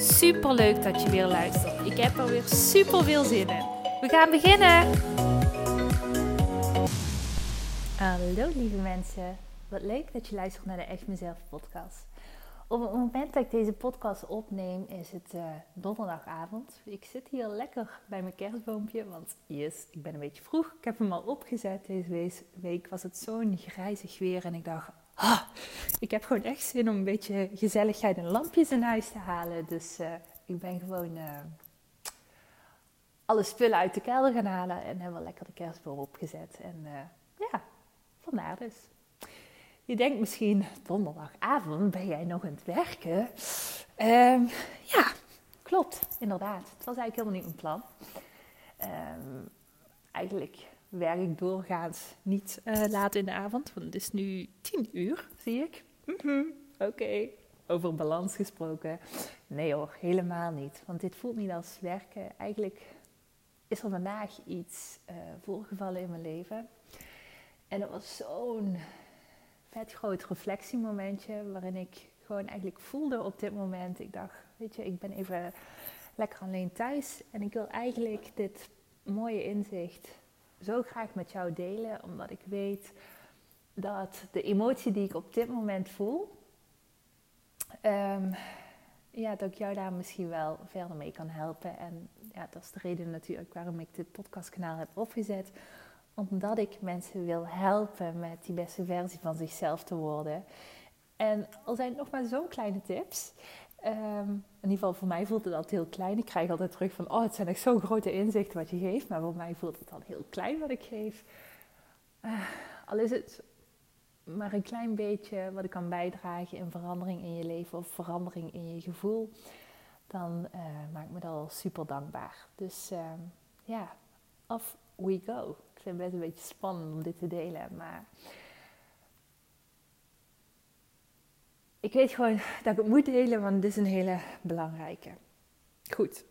Super leuk dat je weer luistert. Ik heb er weer super veel zin in. We gaan beginnen. Hallo lieve mensen. Wat leuk dat je luistert naar de Echt Mezelf podcast. Op het moment dat ik deze podcast opneem is het uh, donderdagavond. Ik zit hier lekker bij mijn kerstboompje, want yes, ik ben een beetje vroeg. Ik heb hem al opgezet. Deze week was het zo'n grijzig weer en ik dacht, ah, ik heb gewoon echt zin om een beetje gezelligheid en lampjes in huis te halen. Dus uh, ik ben gewoon uh, alle spullen uit de kelder gaan halen en hebben lekker de kerstboom opgezet. En ja, vandaar dus. Je denkt misschien, donderdagavond ben jij nog aan het werken? Um, ja, klopt, inderdaad. Het was eigenlijk helemaal niet mijn plan. Um, eigenlijk werk ik doorgaans niet uh, laat in de avond, want het is nu tien uur, zie ik. -hmm. Oké, over balans gesproken. Nee hoor, helemaal niet. Want dit voelt niet als werken. Eigenlijk is er vandaag iets uh, voorgevallen in mijn leven. En dat was zo'n vet groot reflectiemomentje waarin ik gewoon eigenlijk voelde op dit moment. Ik dacht, weet je, ik ben even lekker alleen thuis en ik wil eigenlijk dit mooie inzicht zo graag met jou delen, omdat ik weet dat de emotie die ik op dit moment voel, um, ja, dat ik jou daar misschien wel verder mee kan helpen. En ja, dat is de reden natuurlijk waarom ik dit podcastkanaal heb opgezet omdat ik mensen wil helpen met die beste versie van zichzelf te worden. En al zijn het nog maar zo'n kleine tips. Um, in ieder geval voor mij voelt het altijd heel klein. Ik krijg altijd terug van, oh het zijn echt zo'n grote inzichten wat je geeft. Maar voor mij voelt het dan heel klein wat ik geef. Uh, al is het maar een klein beetje wat ik kan bijdragen in verandering in je leven of verandering in je gevoel. Dan uh, maakt me dat al super dankbaar. Dus uh, ja, off we go vind het best een beetje spannend om dit te delen. Maar ik weet gewoon dat ik het moet delen, want dit is een hele belangrijke. Goed,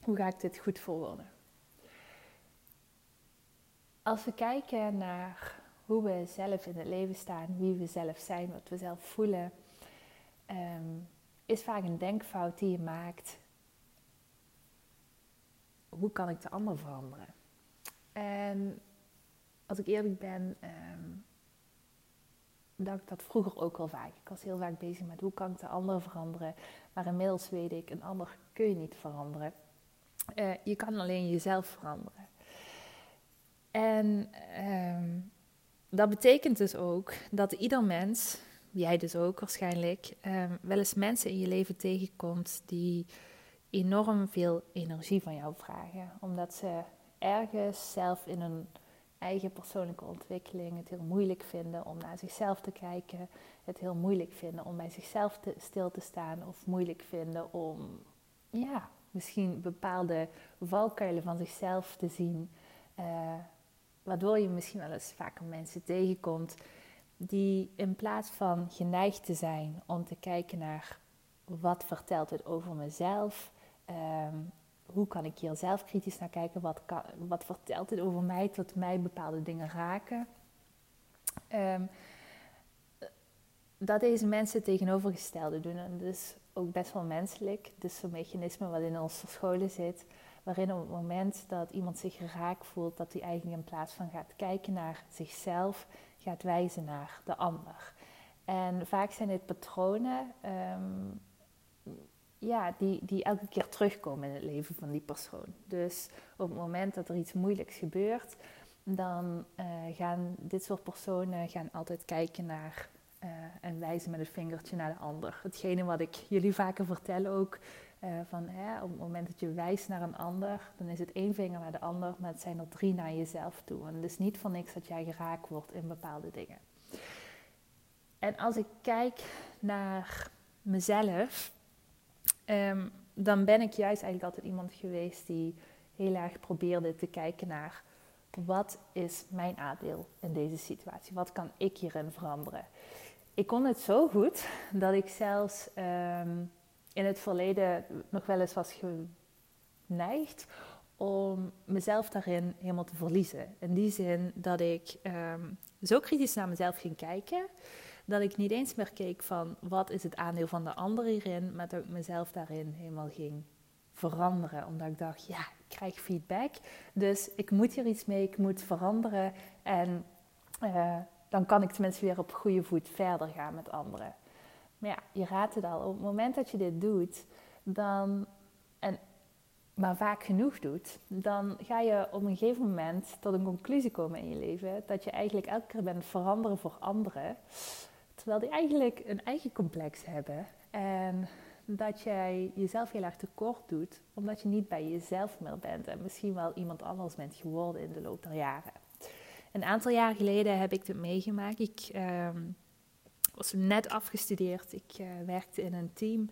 hoe ga ik dit goed volhouden? Als we kijken naar hoe we zelf in het leven staan, wie we zelf zijn, wat we zelf voelen, um, is vaak een denkfout die je maakt. Hoe kan ik de ander veranderen? En als ik eerlijk ben, um, dacht ik dat vroeger ook wel vaak. Ik was heel vaak bezig met hoe kan ik de ander veranderen. Maar inmiddels weet ik, een ander kun je niet veranderen. Uh, je kan alleen jezelf veranderen. En um, dat betekent dus ook dat ieder mens, jij dus ook waarschijnlijk, um, wel eens mensen in je leven tegenkomt die enorm veel energie van jou vragen. Omdat ze ergens zelf in een eigen persoonlijke ontwikkeling het heel moeilijk vinden om naar zichzelf te kijken, het heel moeilijk vinden om bij zichzelf te, stil te staan of moeilijk vinden om ja, misschien bepaalde valkuilen van zichzelf te zien, uh, waardoor je misschien wel eens vaker mensen tegenkomt die in plaats van geneigd te zijn om te kijken naar wat vertelt het over mezelf, um, hoe kan ik hier zelf kritisch naar kijken? Wat, wat vertelt dit over mij tot mij bepaalde dingen raken? Um, dat deze mensen tegenovergestelde doen. En dat is ook best wel menselijk. Het is zo'n mechanisme wat in onze scholen zit. Waarin op het moment dat iemand zich geraakt voelt, dat hij eigenlijk in plaats van gaat kijken naar zichzelf, gaat wijzen naar de ander. En vaak zijn dit patronen um, ja, die, die elke keer terugkomen in het leven van die persoon. Dus op het moment dat er iets moeilijks gebeurt, dan uh, gaan dit soort personen gaan altijd kijken naar uh, en wijzen met het vingertje naar de ander. Hetgene wat ik jullie vaker vertel ook, uh, van hè, op het moment dat je wijst naar een ander, dan is het één vinger naar de ander, maar het zijn er drie naar jezelf toe. En het is niet van niks dat jij geraakt wordt in bepaalde dingen. En als ik kijk naar mezelf, Um, dan ben ik juist eigenlijk altijd iemand geweest die heel erg probeerde te kijken naar wat is mijn aandeel in deze situatie? Wat kan ik hierin veranderen? Ik kon het zo goed dat ik zelfs ehm, in het verleden nog wel eens was geneigd om mezelf daarin helemaal te verliezen. In die zin dat ik ehm, zo kritisch naar mezelf ging kijken, dat ik niet eens meer keek van wat is het aandeel van de ander hierin, maar dat ik mezelf daarin helemaal ging veranderen. Omdat ik dacht, ja, ik krijg feedback, dus ik moet hier iets mee, ik moet veranderen en uh, dan kan ik tenminste weer op goede voet verder gaan met anderen. Maar ja, je raadt het al, op het moment dat je dit doet, dan, en maar vaak genoeg doet, dan ga je op een gegeven moment tot een conclusie komen in je leven dat je eigenlijk elke keer bent veranderen voor anderen, terwijl die eigenlijk een eigen complex hebben en dat jij jezelf heel erg tekort doet, omdat je niet bij jezelf meer bent en misschien wel iemand anders bent geworden in de loop der jaren. Een aantal jaar geleden heb ik dit meegemaakt. Ik ehm, was net afgestudeerd. Ik uh, werkte in een team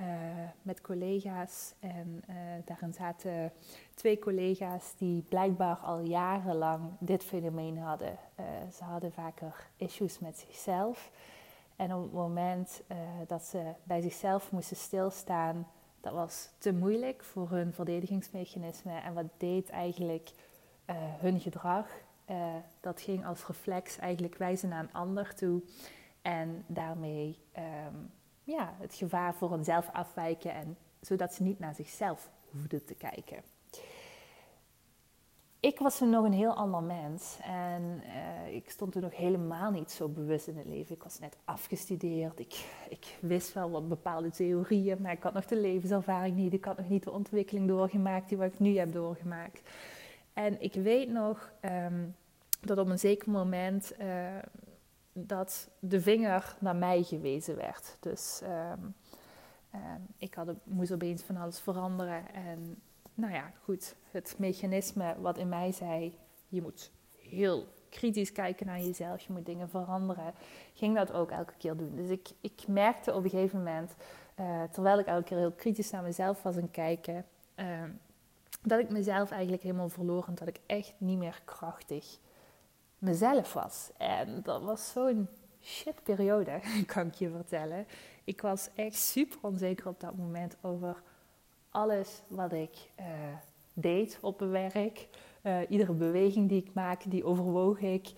uh, met collega's. En uh, daarin zaten twee collega's die blijkbaar al jarenlang dit fenomeen hadden. ze hadden vaker issues met zichzelf. En op het moment dat ze bij zichzelf moesten stilstaan, dat was te moeilijk voor hun verdedigingsmechanisme. En wat deed eigenlijk hun gedrag? Dat ging als reflex eigenlijk wijzen naar een ander toe. En daarmee um, ja, het gevaar voor een zelf afwijken. En, zodat ze niet naar zichzelf hoefden te kijken. Ik was toen nog een heel ander mens. En uh, ik stond toen nog helemaal niet zo bewust in het leven. Ik was net afgestudeerd. Ik, ik wist wel wat bepaalde theorieën. Maar ik had nog de levenservaring niet. Ik had nog niet de ontwikkeling doorgemaakt die wat ik nu heb doorgemaakt. En ik weet nog um, dat op een zeker moment uh, dat de vinger naar mij gewezen werd. Dus um, um, ik had, moest opeens van alles veranderen. En nou ja, goed, het mechanisme wat in mij zei, je moet heel kritisch kijken naar jezelf, je moet dingen veranderen, ging dat ook elke keer doen. Dus ik, ik merkte op een gegeven moment, uh, terwijl ik elke keer heel kritisch naar mezelf was aan kijken, dat ik mezelf eigenlijk helemaal verloor en dat ik echt niet meer krachtig mezelf was. En dat was zo'n shit periode, kan ik je vertellen. Ik was echt super onzeker op dat moment over alles wat ik uh, deed op mijn werk. Uh, iedere beweging die ik maakte, die overwoog ik.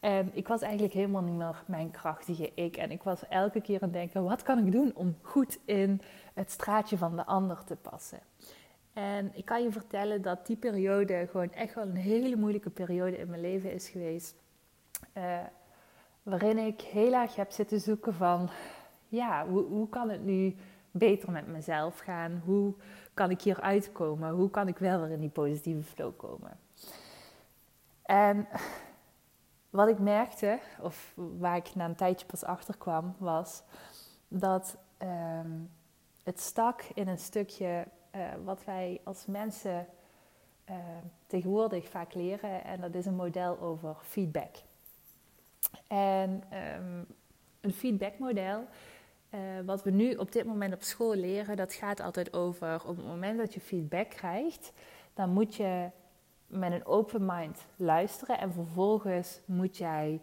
En ik was eigenlijk helemaal niet meer mijn krachtige ik. En ik was elke keer aan het denken, wat kan ik doen om goed in het straatje van de ander te passen? En ik kan je vertellen dat die periode gewoon echt wel een hele moeilijke periode in mijn leven is geweest. Uh, waarin ik heel erg heb zitten zoeken van, ja, hoe, hoe kan het nu beter met mezelf gaan? Hoe kan ik hier uitkomen? Hoe kan ik wel weer in die positieve flow komen? En wat ik merkte, of waar ik na een tijdje pas achter kwam, was dat um, het stak in een stukje uh, wat wij als mensen uh, tegenwoordig vaak leren. En dat is een model over feedback. En um, een feedbackmodel, uh, wat we nu op dit moment op school leren, dat gaat altijd over op het moment dat je feedback krijgt, dan moet je met een open mind luisteren en vervolgens moet jij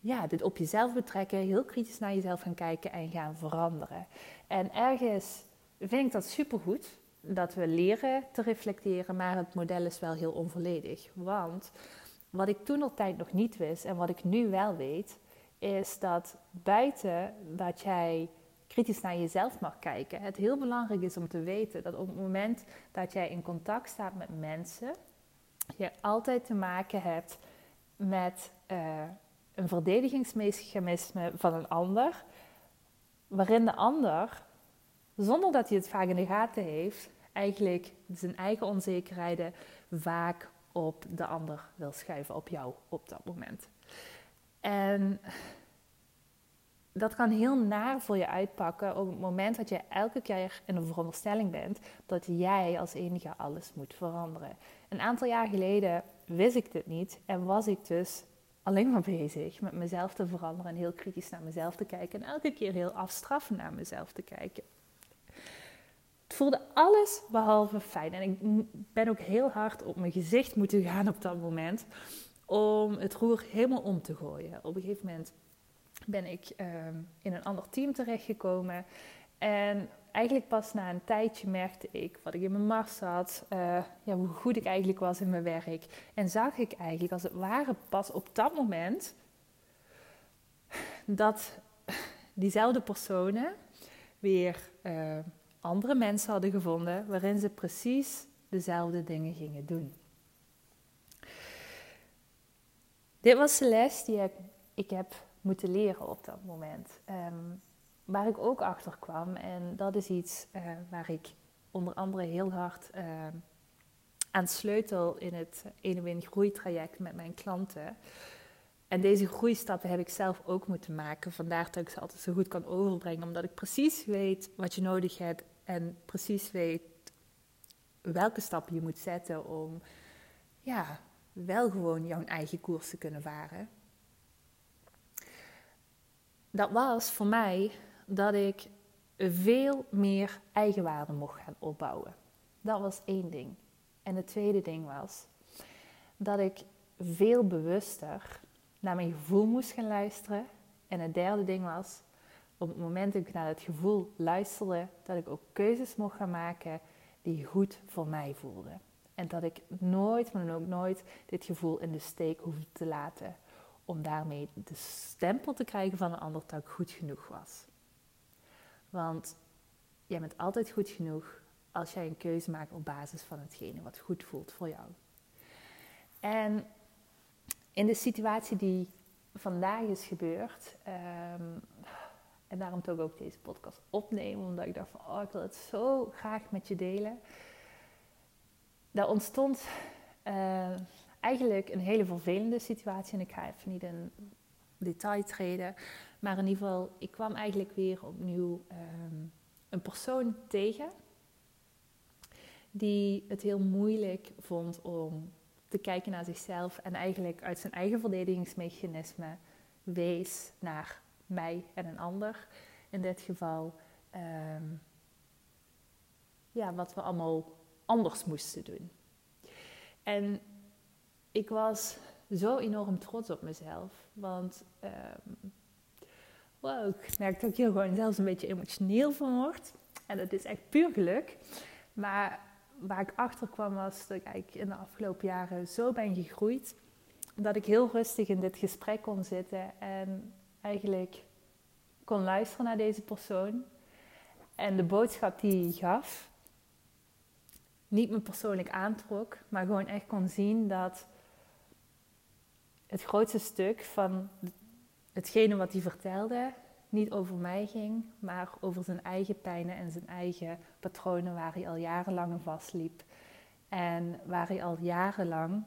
ja, dit op jezelf betrekken, heel kritisch naar jezelf gaan kijken en gaan veranderen. En ergens vind ik dat supergoed dat we leren te reflecteren, maar het model is wel heel onvolledig. Want wat ik toen altijd nog niet wist en wat ik nu wel weet, is dat buiten dat jij kritisch naar jezelf mag kijken, het heel belangrijk is om te weten dat op het moment dat jij in contact staat met mensen, je altijd te maken hebt met uh, een verdedigingsmechanisme van een ander, waarin de ander zonder dat hij het vaak in de gaten heeft, eigenlijk zijn eigen onzekerheden vaak op de ander wil schuiven, op jou op dat moment. En dat kan heel naar voor je uitpakken op het moment dat je elke keer in de veronderstelling bent dat jij als enige alles moet veranderen. Een aantal jaar geleden wist ik dit niet en was ik dus alleen maar bezig met mezelf te veranderen en heel kritisch naar mezelf te kijken en elke keer heel afstraffend naar mezelf te kijken. Het voelde alles behalve fijn. En ik ben ook heel hard op mijn gezicht moeten gaan op dat moment. Om het roer helemaal om te gooien. Op een gegeven moment ben ik ehm, in een ander team terechtgekomen. En eigenlijk pas na een tijdje merkte ik wat ik in mijn mars had, uh, ja, hoe goed ik eigenlijk was in mijn werk. En zag ik eigenlijk als het ware pas op dat moment dat diezelfde personen weer uh, andere mensen hadden gevonden waarin ze precies dezelfde dingen gingen doen. Dit was de les die ik heb moeten leren op dat moment. Um, waar ik ook achter kwam, en dat is iets uh, waar ik onder andere heel hard uh, aan sleutel in het ene win groeitraject met mijn klanten. En deze groeistappen heb ik zelf ook moeten maken. Vandaar dat ik ze altijd zo goed kan overbrengen, omdat ik precies weet wat je nodig hebt en precies weet welke stappen je moet zetten om ja, wel gewoon jouw eigen koers te kunnen varen. Dat was voor mij dat ik veel meer eigenwaarde mocht gaan opbouwen. Dat was één ding. En het tweede ding was dat ik veel bewuster naar mijn gevoel moest gaan luisteren. En het derde ding was, op het moment dat ik naar het gevoel luisterde, dat ik ook keuzes mocht gaan maken die goed voor mij voelden. En dat ik nooit, maar dan ook nooit, dit gevoel in de steek hoefde te laten. Om daarmee de stempel te krijgen van een ander dat ik goed genoeg was. Want jij bent altijd goed genoeg als jij een keuze maakt op basis van hetgene wat goed voelt voor jou. En in de situatie die vandaag is gebeurd, um, en daarom toch ook deze podcast opnemen, omdat ik dacht van, oh, ik wil het zo graag met je delen. Daar ontstond uh, eigenlijk een hele vervelende situatie en ik ga even niet in detail treden. Maar in ieder geval, ik kwam eigenlijk weer opnieuw um, een persoon tegen die het heel moeilijk vond om te kijken naar zichzelf en eigenlijk uit zijn eigen verdedigingsmechanisme wees naar mij en een ander. In dit geval, um, ja, wat we allemaal anders moesten doen. En ik was zo enorm trots op mezelf, want um, wow, ik merk dat ik hier gewoon zelfs een beetje emotioneel van word. En dat is echt puur geluk. Maar waar ik achter kwam was dat ik in de afgelopen jaren zo ben gegroeid. Dat ik heel rustig in dit gesprek kon zitten en eigenlijk kon luisteren naar deze persoon. En de boodschap die hij gaf, niet me persoonlijk aantrok, maar gewoon echt kon zien dat het grootste stuk van hetgene wat hij vertelde niet over mij ging, maar over zijn eigen pijnen en zijn eigen patronen waar hij al jarenlang in vastliep. En waar hij al jarenlang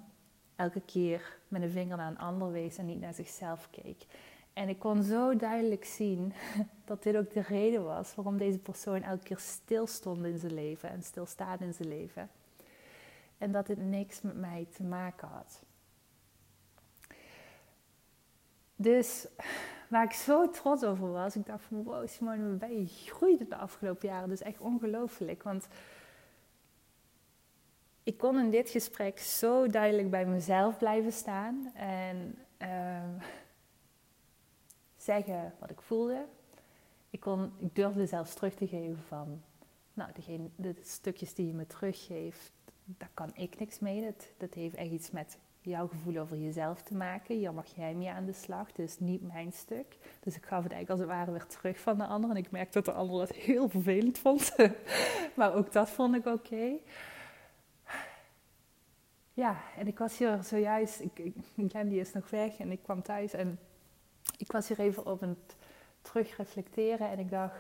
elke keer met een vinger naar een ander wees en niet naar zichzelf keek. En ik kon zo duidelijk zien dat dit ook de reden was waarom deze persoon elke keer stilstond in zijn leven en stilstaat in zijn leven. En dat dit niks met mij te maken had. Dus waar ik zo trots over was, ik dacht van wow Simone, je groeide de afgelopen jaren. Dus echt ongelooflijk. Want ik kon in dit gesprek zo duidelijk bij mezelf blijven staan. En uh, zeggen wat ik voelde. Ik, kon, ik durfde zelfs terug te geven van, nou, degene, de stukjes die je me teruggeeft, daar kan ik niks mee. Dat, dat heeft echt iets met jouw gevoel over jezelf te maken. Hier mag jij mee aan de slag. Is niet mijn stuk. Dus ik gaf het eigenlijk als het ware weer terug van de ander. En ik merkte dat de ander dat heel vervelend vond. maar ook dat vond ik oké. Ja, en ik was hier zojuist... Ik, ik, die is nog weg en ik kwam thuis. En ik was hier even op het terugreflecteren. En ik dacht,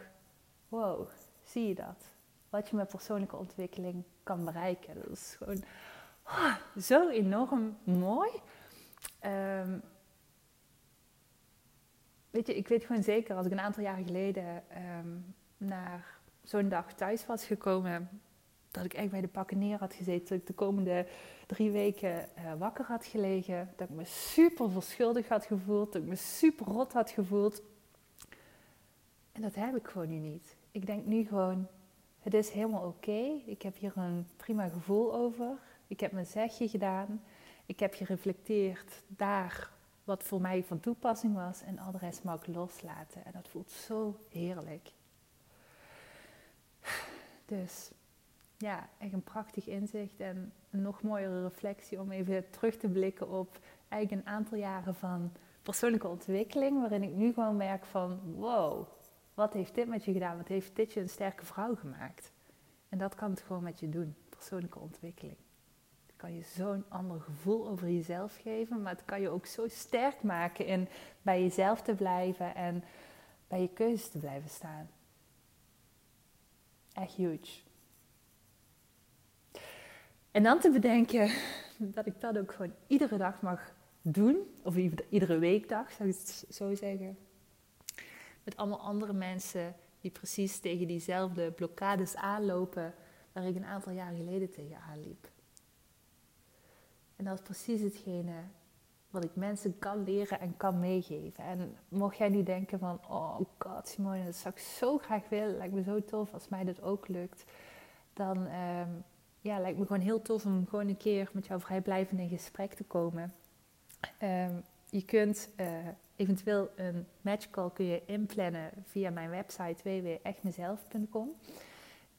wow, zie je dat? Wat je met persoonlijke ontwikkeling kan bereiken. Dat is gewoon oh, zo enorm mooi. Um, weet je, ik weet gewoon zeker, als ik een aantal jaren geleden um, naar zo'n dag thuis was gekomen, dat ik echt bij de pakken neer had gezeten, dat ik de komende drie weken uh, wakker had gelegen, dat ik me super verschuldigd had gevoeld, dat ik me super rot had gevoeld. En dat heb ik gewoon nu niet. Ik denk nu gewoon, Het is helemaal oké. Ik heb hier een prima gevoel over. Ik heb mijn zegje gedaan. Ik heb gereflecteerd daar wat voor mij van toepassing was. En al de rest mag ik loslaten. En dat voelt zo heerlijk. Dus ja, echt een prachtig inzicht en een nog mooiere reflectie om even terug te blikken op eigenlijk een aantal jaren van persoonlijke ontwikkeling, waarin ik nu gewoon merk van wow, wat heeft dit met je gedaan? Wat heeft dit je een sterke vrouw gemaakt? En dat kan het gewoon met je doen, persoonlijke ontwikkeling. Kan je zo'n ander gevoel over jezelf geven, maar het kan je ook zo sterk maken in bij jezelf te blijven en bij je keuzes te blijven staan. Echt huge. En dan te bedenken dat ik dat ook gewoon iedere dag mag doen, of iedere weekdag, zou ik het zo zeggen. Met allemaal andere mensen die precies tegen diezelfde blokkades aanlopen waar ik een aantal jaar geleden tegen aanliep. En dat is precies hetgene wat ik mensen kan leren en kan meegeven. En mocht jij nu denken van, oh god Simone, dat zou ik zo graag willen, lijkt me zo tof als mij dat ook lukt, dan um, ja, lijkt me gewoon heel tof om gewoon een keer met jou vrijblijvend in gesprek te komen. Ehm, je kunt uh, eventueel een matchcall kun je inplannen via mijn website www.echtmezelf.com.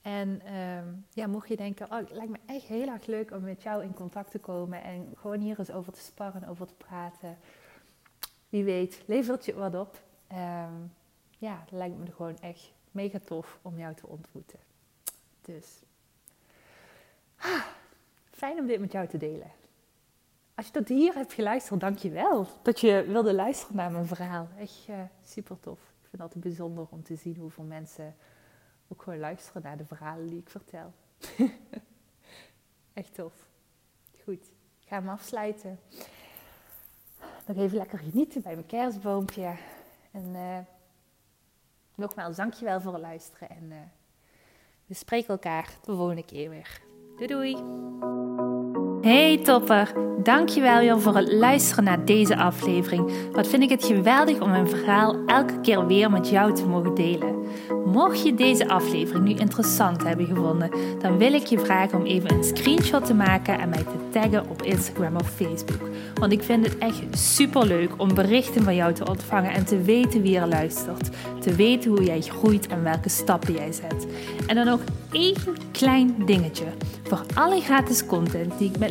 En ehm, ja, mocht je denken, oh, het lijkt me echt heel erg leuk om met jou in contact te komen en gewoon hier eens over te sparren, over te praten. Wie weet, levert je wat op. Um, ja, het lijkt me gewoon echt mega tof om jou te ontmoeten. Dus, ah, fijn om dit met jou te delen. Als je tot hier hebt geluisterd, dank je wel dat je wilde luisteren naar mijn verhaal. Echt uh, super tof. Ik vind het altijd bijzonder om te zien hoeveel mensen ook gewoon luisteren naar de verhalen die ik vertel. Echt tof. Goed, ik ga hem afsluiten. Nog even lekker genieten bij mijn kerstboompje. En uh, nogmaals, dankjewel voor het luisteren. En uh, we spreken elkaar de volgende keer weer. Doei! Hey topper, dankjewel Jan voor het luisteren naar deze aflevering. Wat vind ik het geweldig om mijn verhaal elke keer weer met jou te mogen delen. Mocht je deze aflevering nu interessant hebben gevonden, dan wil ik je vragen om even een screenshot te maken en mij te taggen op Instagram of Facebook. Want ik vind het echt super leuk om berichten van jou te ontvangen en te weten wie er luistert. Te weten hoe jij groeit en welke stappen jij zet. En dan nog één klein dingetje. Voor alle gratis content die ik met